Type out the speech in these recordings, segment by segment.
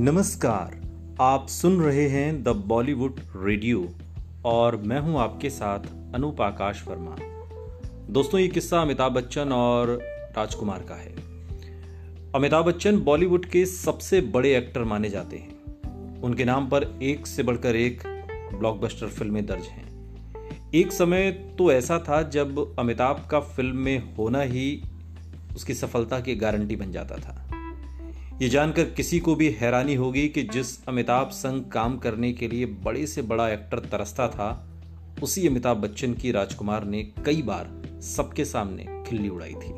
नमस्कार, आप सुन रहे हैं द बॉलीवुड रेडियो और मैं हूँ आपके साथ अनूप आकाश वर्मा। दोस्तों, ये किस्सा अमिताभ बच्चन और राजकुमार का है। अमिताभ बच्चन बॉलीवुड के सबसे बड़े एक्टर माने जाते हैं। उनके नाम पर एक से बढ़कर एक ब्लॉकबस्टर फ़िल्में दर्ज हैं। एक समय तो ऐसा था जब अमिताभ का फ़िल्म में होना ही उसकी सफलता की गारंटी बन जाता था। ये जानकर किसी को भी हैरानी होगी कि जिस अमिताभ संग काम करने के लिए बड़े से बड़ा एक्टर तरसता था, उसी अमिताभ बच्चन की राजकुमार ने कई बार सबके सामने खिल्ली उड़ाई थी।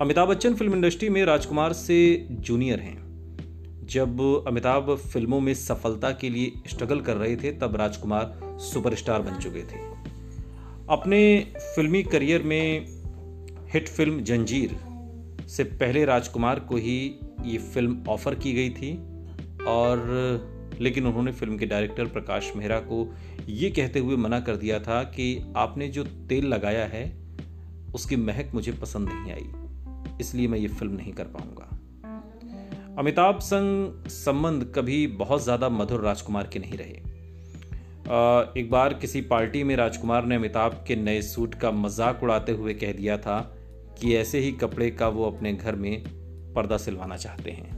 अमिताभ बच्चन फ़िल्म इंडस्ट्री में राजकुमार से जूनियर हैं। जब अमिताभ फ़िल्मों में सफलता के लिए स्ट्रगल कर रहे थे, तब राजकुमार सुपरस्टार बन चुके थे। अपने फिल्मी करियर में हिट फ़िल्म जंजीर से पहले राजकुमार को ही ये फ़िल्म ऑफ़र की गई थी और, लेकिन उन्होंने फ़िल्म के डायरेक्टर प्रकाश मेहरा को ये कहते हुए मना कर दिया था कि आपने जो तेल लगाया है, उसकी महक मुझे पसंद नहीं आई, इसलिए मैं ये फ़िल्म नहीं कर पाऊँगा। अमिताभ संग संबंध कभी बहुत ज़्यादा मधुर राजकुमार के नहीं रहे। एक बार किसी पार्टी में राजकुमार ने अमिताभ के नए सूट का मज़ाक उड़ाते हुए कह दिया था कि ऐसे ही कपड़े का वो अपने घर में पर्दा सिलवाना चाहते हैं।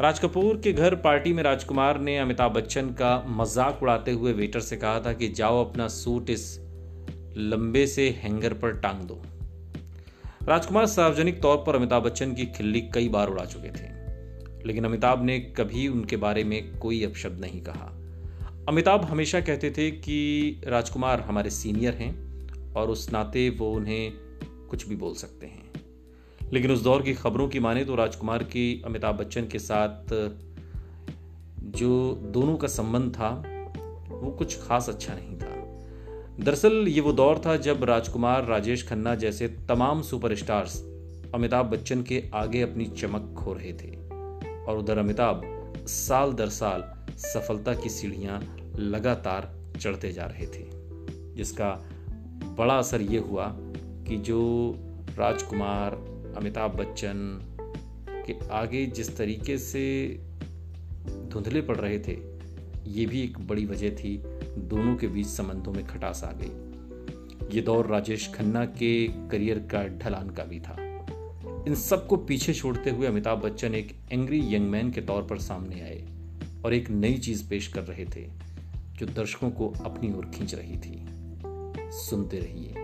राज कपूर के घर पार्टी में राजकुमार ने अमिताभ बच्चन का मज़ाक उड़ाते हुए वेटर से कहा था कि जाओ अपना सूट इस लंबे से हैंगर पर टांग दो। राजकुमार सार्वजनिक तौर पर अमिताभ बच्चन की खिल्ली कई बार उड़ा चुके थे, लेकिन अमिताभ ने कभी उनके बारे में कोई अपशब्द नहीं कहा। अमिताभ हमेशा कहते थे कि राजकुमार हमारे सीनियर हैं और उस नाते वो उन्हें कुछ भी बोल सकते हैं। लेकिन उस दौर की खबरों की माने तो राजकुमार की, अमिताभ बच्चन के साथ, जो दोनों का संबंध था, वो कुछ खास अच्छा नहीं था। दरअसल ये वो दौर था जब राजकुमार, राजेश खन्ना जैसे तमाम सुपरस्टार्स अमिताभ बच्चन के आगे अपनी चमक खो रहे थे और उधर अमिताभ साल दर साल सफलता की सीढ़ियाँ लगातार चढ़ते जा रहे थे, जिसका बड़ा असर ये हुआ कि जो राजकुमार, अमिताभ बच्चन के आगे जिस तरीके से धुंधले पड़ रहे थे, ये भी एक बड़ी वजह थी। दोनों के बीच संबंधों में खटास आ गई। ये दौर राजेश खन्ना के करियर का ढलान का भी था। इन सबको पीछे छोड़ते हुए अमिताभ बच्चन एक एंग्री यंग मैन के तौर पर सामने आए और एक नई चीज़ पेश कर रहे थे, जो दर्शकों को अपनी ओर खींच रही थी। सुनते रहिए।